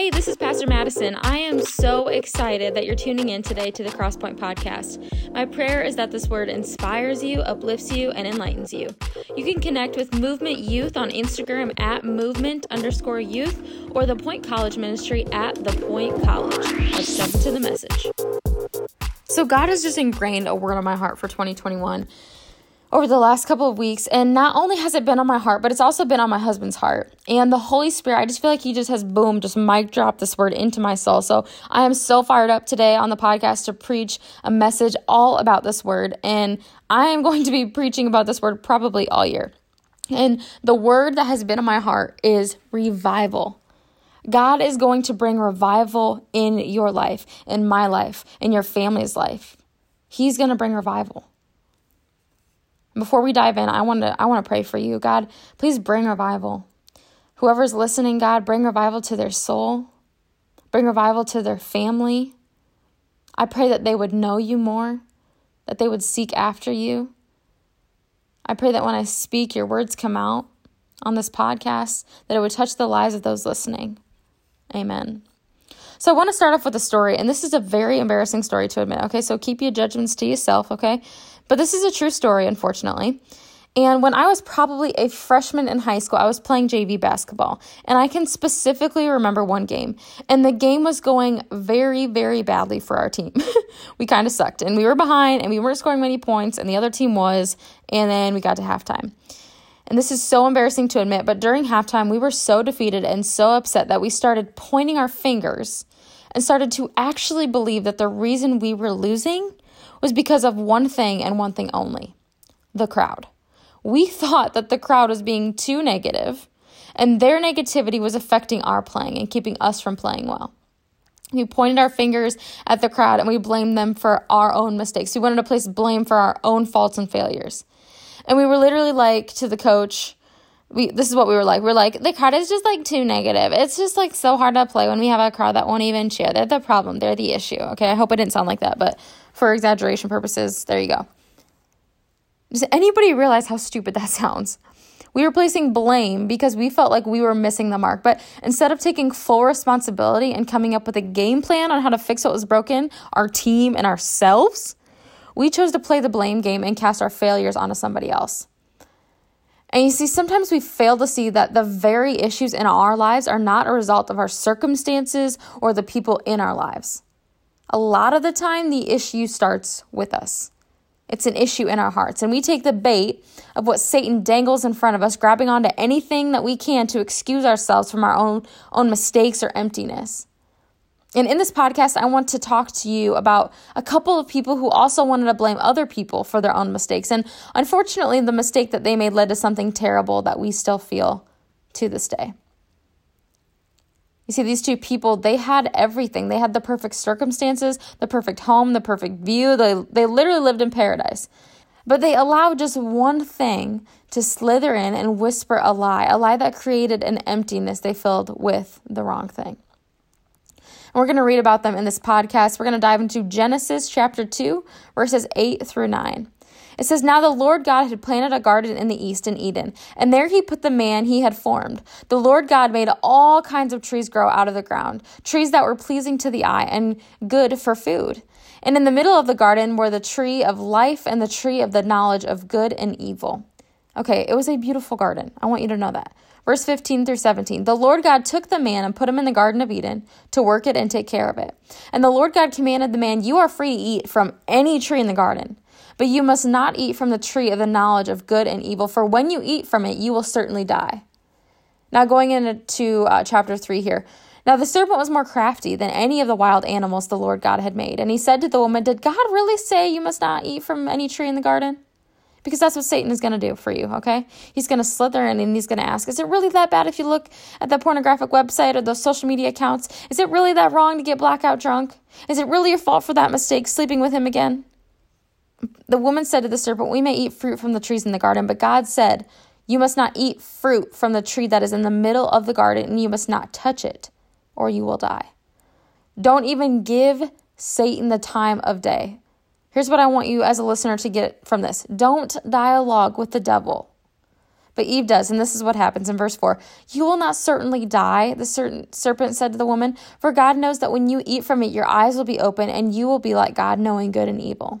Hey, this is Pastor Madison. I am so excited that you're tuning in today to the Crosspoint Podcast. My prayer is that this word inspires you, uplifts you, and enlightens you. You can connect with Movement Youth on Instagram at movement underscore youth or the Point College Ministry at the Point College. Let's jump into the message. So, God has just ingrained a word on my heart for 2021 over the last couple of weeks. And not only has it been on my heart, but it's also been on my husband's heart. And the Holy Spirit, I just feel like He just has, boom, just mic dropped this word into my soul. So I am so fired up today on the podcast to preach a message all about this word. And I am going to be preaching about this word probably all year. And the word that has been on my heart is revival. God is going to bring revival in your life, in my life, in your family's life. He's going to bring revival. Before we dive in, I want to I want to pray for you. God, please bring revival. Whoever's listening, God, bring revival to their soul. Bring revival to their family. I pray that they would know you more, that they would seek after you. I pray that when I speak, your words come out on this podcast, that it would touch the lives of those listening. Amen. So I want to start off with a story, and this is a very embarrassing story to admit. Okay, so keep your judgments to yourself, okay? But this is a true story, unfortunately. And when I was probably a freshman in high school, I was playing JV basketball. And I can specifically remember one game. And the game was going very, very badly for our team. we kind of sucked. And we were behind and we weren't scoring many points, and the other team was. And then we got to halftime. And this is so embarrassing to admit, but during halftime, we were so defeated and so upset that we started pointing our fingers and started to actually believe that the reason we were losing was because of one thing and one thing only the crowd. We thought that the crowd was being too negative, and their negativity was affecting our playing and keeping us from playing well. We pointed our fingers at the crowd and we blamed them for our own mistakes. We wanted to place blame for our own faults and failures. And we were literally like to the coach, we this is what we were like. We're like, the crowd is just like too negative. It's just like so hard to play when we have a crowd that won't even cheer. They're the problem. They're the issue. Okay. I hope I didn't sound like that, but for exaggeration purposes, there you go. Does anybody realize how stupid that sounds? We were placing blame because we felt like we were missing the mark. But instead of taking full responsibility and coming up with a game plan on how to fix what was broken, our team and ourselves, we chose to play the blame game and cast our failures onto somebody else. And you see, sometimes we fail to see that the very issues in our lives are not a result of our circumstances or the people in our lives. A lot of the time, the issue starts with us. It's an issue in our hearts. And we take the bait of what Satan dangles in front of us, grabbing onto anything that we can to excuse ourselves from our own, own mistakes or emptiness. And in this podcast, I want to talk to you about a couple of people who also wanted to blame other people for their own mistakes. And unfortunately, the mistake that they made led to something terrible that we still feel to this day. You see, these two people, they had everything. They had the perfect circumstances, the perfect home, the perfect view. They, they literally lived in paradise. But they allowed just one thing to slither in and whisper a lie, a lie that created an emptiness they filled with the wrong thing. And we're going to read about them in this podcast. We're going to dive into Genesis chapter 2, verses 8 through 9. It says, Now the Lord God had planted a garden in the east in Eden, and there he put the man he had formed. The Lord God made all kinds of trees grow out of the ground, trees that were pleasing to the eye and good for food. And in the middle of the garden were the tree of life and the tree of the knowledge of good and evil. Okay, it was a beautiful garden. I want you to know that. Verse 15 through 17 The Lord God took the man and put him in the Garden of Eden to work it and take care of it. And the Lord God commanded the man, You are free to eat from any tree in the garden. But you must not eat from the tree of the knowledge of good and evil, for when you eat from it, you will certainly die. Now, going into uh, chapter 3 here. Now, the serpent was more crafty than any of the wild animals the Lord God had made. And he said to the woman, Did God really say you must not eat from any tree in the garden? Because that's what Satan is going to do for you, okay? He's going to slither in and he's going to ask, Is it really that bad if you look at the pornographic website or those social media accounts? Is it really that wrong to get blackout drunk? Is it really your fault for that mistake, sleeping with him again? The woman said to the serpent, We may eat fruit from the trees in the garden, but God said, You must not eat fruit from the tree that is in the middle of the garden, and you must not touch it, or you will die. Don't even give Satan the time of day. Here's what I want you as a listener to get from this don't dialogue with the devil, But Eve does, and this is what happens in verse 4. You will not certainly die, the serpent said to the woman, for God knows that when you eat from it, your eyes will be open, and you will be like God, knowing good and evil.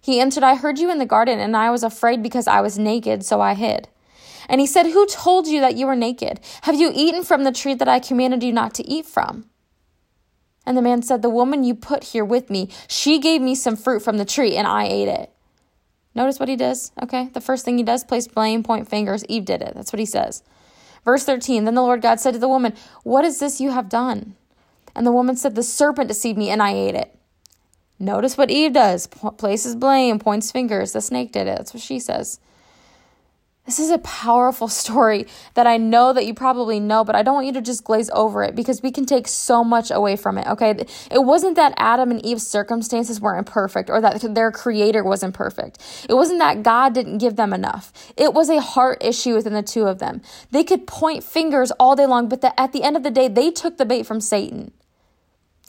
He answered, I heard you in the garden, and I was afraid because I was naked, so I hid. And he said, Who told you that you were naked? Have you eaten from the tree that I commanded you not to eat from? And the man said, The woman you put here with me, she gave me some fruit from the tree, and I ate it. Notice what he does, okay? The first thing he does, place blame, point fingers. Eve did it. That's what he says. Verse 13 Then the Lord God said to the woman, What is this you have done? And the woman said, The serpent deceived me, and I ate it. Notice what Eve does places blame, points fingers. The snake did it. That's what she says. This is a powerful story that I know that you probably know, but I don't want you to just glaze over it because we can take so much away from it, okay? It wasn't that Adam and Eve's circumstances weren't perfect or that their creator wasn't perfect. It wasn't that God didn't give them enough. It was a heart issue within the two of them. They could point fingers all day long, but the, at the end of the day, they took the bait from Satan.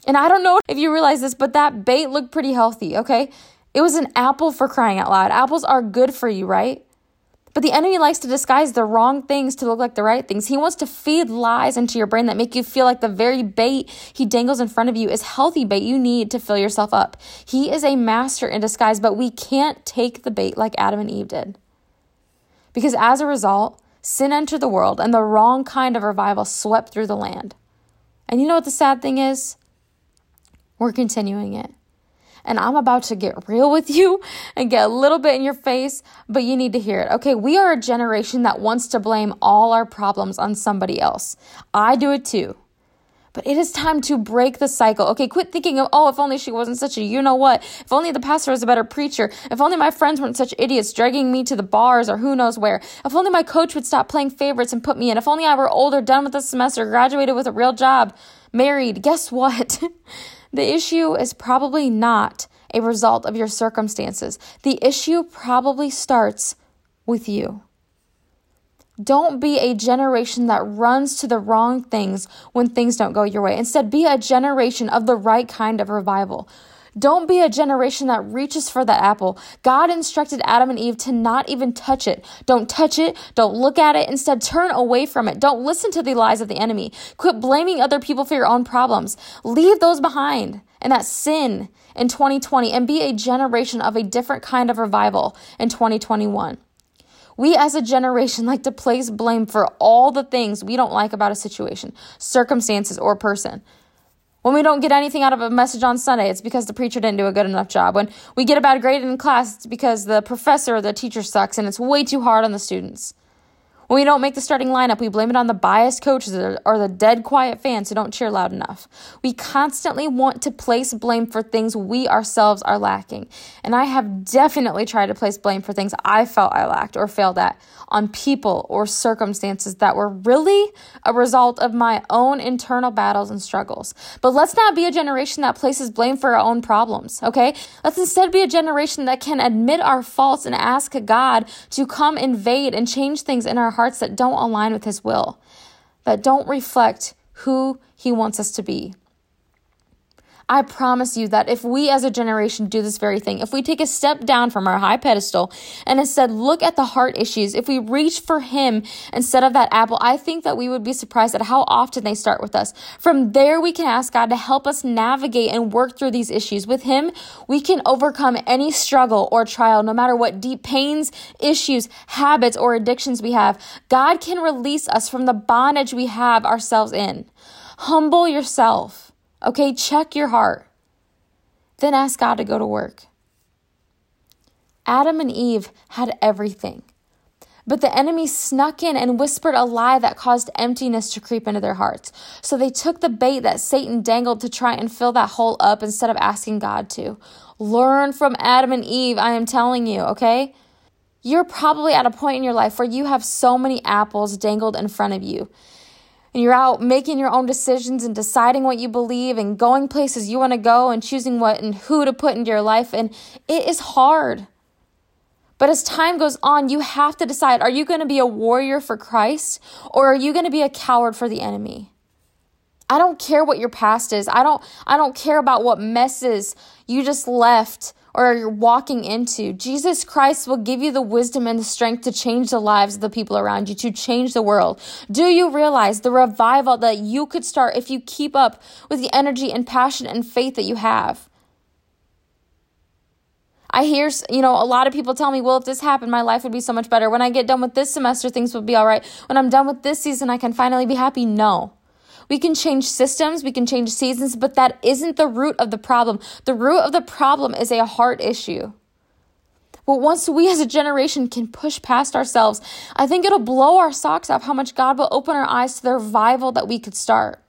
And I don't know if you realize this, but that bait looked pretty healthy, okay? It was an apple for crying out loud. Apples are good for you, right? But the enemy likes to disguise the wrong things to look like the right things. He wants to feed lies into your brain that make you feel like the very bait he dangles in front of you is healthy bait you need to fill yourself up. He is a master in disguise, but we can't take the bait like Adam and Eve did. Because as a result, sin entered the world and the wrong kind of revival swept through the land. And you know what the sad thing is? We're continuing it and I'm about to get real with you and get a little bit in your face, but you need to hear it. Okay, we are a generation that wants to blame all our problems on somebody else. I do it too. But it is time to break the cycle. Okay, quit thinking of, oh, if only she wasn't such a you know what. If only the pastor was a better preacher. If only my friends weren't such idiots dragging me to the bars or who knows where. If only my coach would stop playing favorites and put me in. If only I were older, done with the semester, graduated with a real job, married. Guess what? The issue is probably not a result of your circumstances. The issue probably starts with you. Don't be a generation that runs to the wrong things when things don't go your way. Instead, be a generation of the right kind of revival. Don't be a generation that reaches for that apple. God instructed Adam and Eve to not even touch it. Don't touch it. Don't look at it. Instead, turn away from it. Don't listen to the lies of the enemy. Quit blaming other people for your own problems. Leave those behind and that sin in 2020 and be a generation of a different kind of revival in 2021. We as a generation like to place blame for all the things we don't like about a situation, circumstances, or person. When we don't get anything out of a message on Sunday, it's because the preacher didn't do a good enough job. When we get a bad grade in class, it's because the professor or the teacher sucks and it's way too hard on the students. When we don't make the starting lineup, we blame it on the biased coaches or the dead quiet fans who don't cheer loud enough. We constantly want to place blame for things we ourselves are lacking. And I have definitely tried to place blame for things I felt I lacked or failed at on people or circumstances that were really a result of my own internal battles and struggles. But let's not be a generation that places blame for our own problems, okay? Let's instead be a generation that can admit our faults and ask God to come invade and change things in our hearts hearts that don't align with His will, that don't reflect who He wants us to be. I promise you that if we as a generation do this very thing, if we take a step down from our high pedestal and instead look at the heart issues, if we reach for Him instead of that apple, I think that we would be surprised at how often they start with us. From there, we can ask God to help us navigate and work through these issues. With Him, we can overcome any struggle or trial, no matter what deep pains, issues, habits, or addictions we have. God can release us from the bondage we have ourselves in. Humble yourself. Okay, check your heart. Then ask God to go to work. Adam and Eve had everything. But the enemy snuck in and whispered a lie that caused emptiness to creep into their hearts. So they took the bait that Satan dangled to try and fill that hole up instead of asking God to. Learn from Adam and Eve, I am telling you, okay? You're probably at a point in your life where you have so many apples dangled in front of you. And you're out making your own decisions and deciding what you believe and going places you want to go and choosing what and who to put into your life. And it is hard. But as time goes on, you have to decide are you going to be a warrior for Christ or are you going to be a coward for the enemy? I don't care what your past is. I don't I don't care about what messes you just left or you're walking into. Jesus Christ will give you the wisdom and the strength to change the lives of the people around you, to change the world. Do you realize the revival that you could start if you keep up with the energy and passion and faith that you have? I hear, you know, a lot of people tell me, well, if this happened, my life would be so much better. When I get done with this semester, things will be all right. When I'm done with this season, I can finally be happy. No. We can change systems, we can change seasons, but that isn't the root of the problem. The root of the problem is a heart issue. But once we as a generation can push past ourselves, I think it'll blow our socks off how much God will open our eyes to the revival that we could start.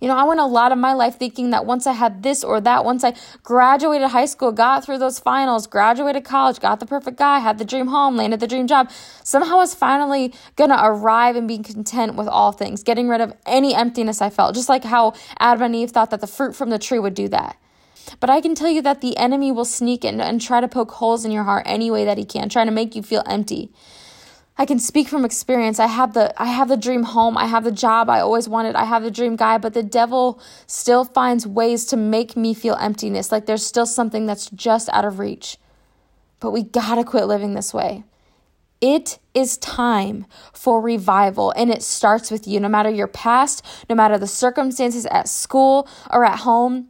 You know, I went a lot of my life thinking that once I had this or that, once I graduated high school, got through those finals, graduated college, got the perfect guy, had the dream home, landed the dream job, somehow I was finally to arrive and be content with all things, getting rid of any emptiness I felt, just like how Adam and Eve thought that the fruit from the tree would do that. But I can tell you that the enemy will sneak in and try to poke holes in your heart any way that he can, trying to make you feel empty. I can speak from experience. I have the I have the dream home. I have the job I always wanted. I have the dream guy, but the devil still finds ways to make me feel emptiness, like there's still something that's just out of reach. But we got to quit living this way. It is time for revival, and it starts with you. No matter your past, no matter the circumstances at school or at home,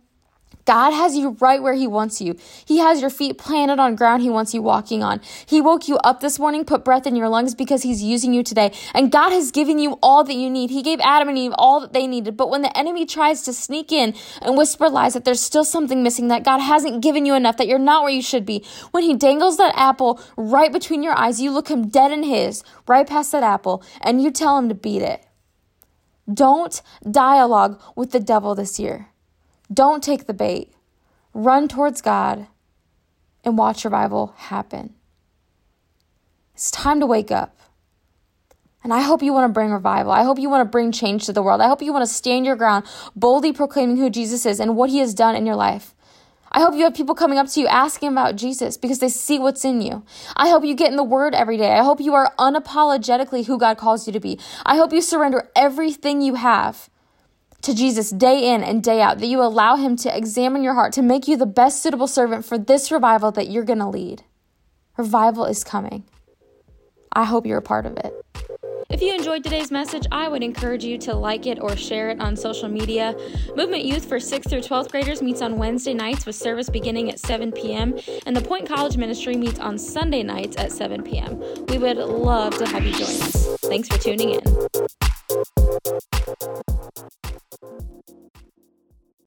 God has you right where He wants you. He has your feet planted on ground He wants you walking on. He woke you up this morning, put breath in your lungs because He's using you today. And God has given you all that you need. He gave Adam and Eve all that they needed. But when the enemy tries to sneak in and whisper lies that there's still something missing, that God hasn't given you enough, that you're not where you should be, when He dangles that apple right between your eyes, you look Him dead in His, right past that apple, and you tell Him to beat it. Don't dialogue with the devil this year. Don't take the bait. Run towards God and watch revival happen. It's time to wake up. And I hope you want to bring revival. I hope you want to bring change to the world. I hope you want to stand your ground, boldly proclaiming who Jesus is and what he has done in your life. I hope you have people coming up to you asking about Jesus because they see what's in you. I hope you get in the Word every day. I hope you are unapologetically who God calls you to be. I hope you surrender everything you have to Jesus day in and day out, that you allow Him to examine your heart to make you the best suitable servant for this revival that you're going to lead. Revival is coming. I hope you're a part of it. If you enjoyed today's message, I would encourage you to like it or share it on social media. Movement Youth for 6th through 12th graders meets on Wednesday nights with service beginning at 7 p.m., and the Point College Ministry meets on Sunday nights at 7 p.m. We would love to have you join us. Thanks for tuning in.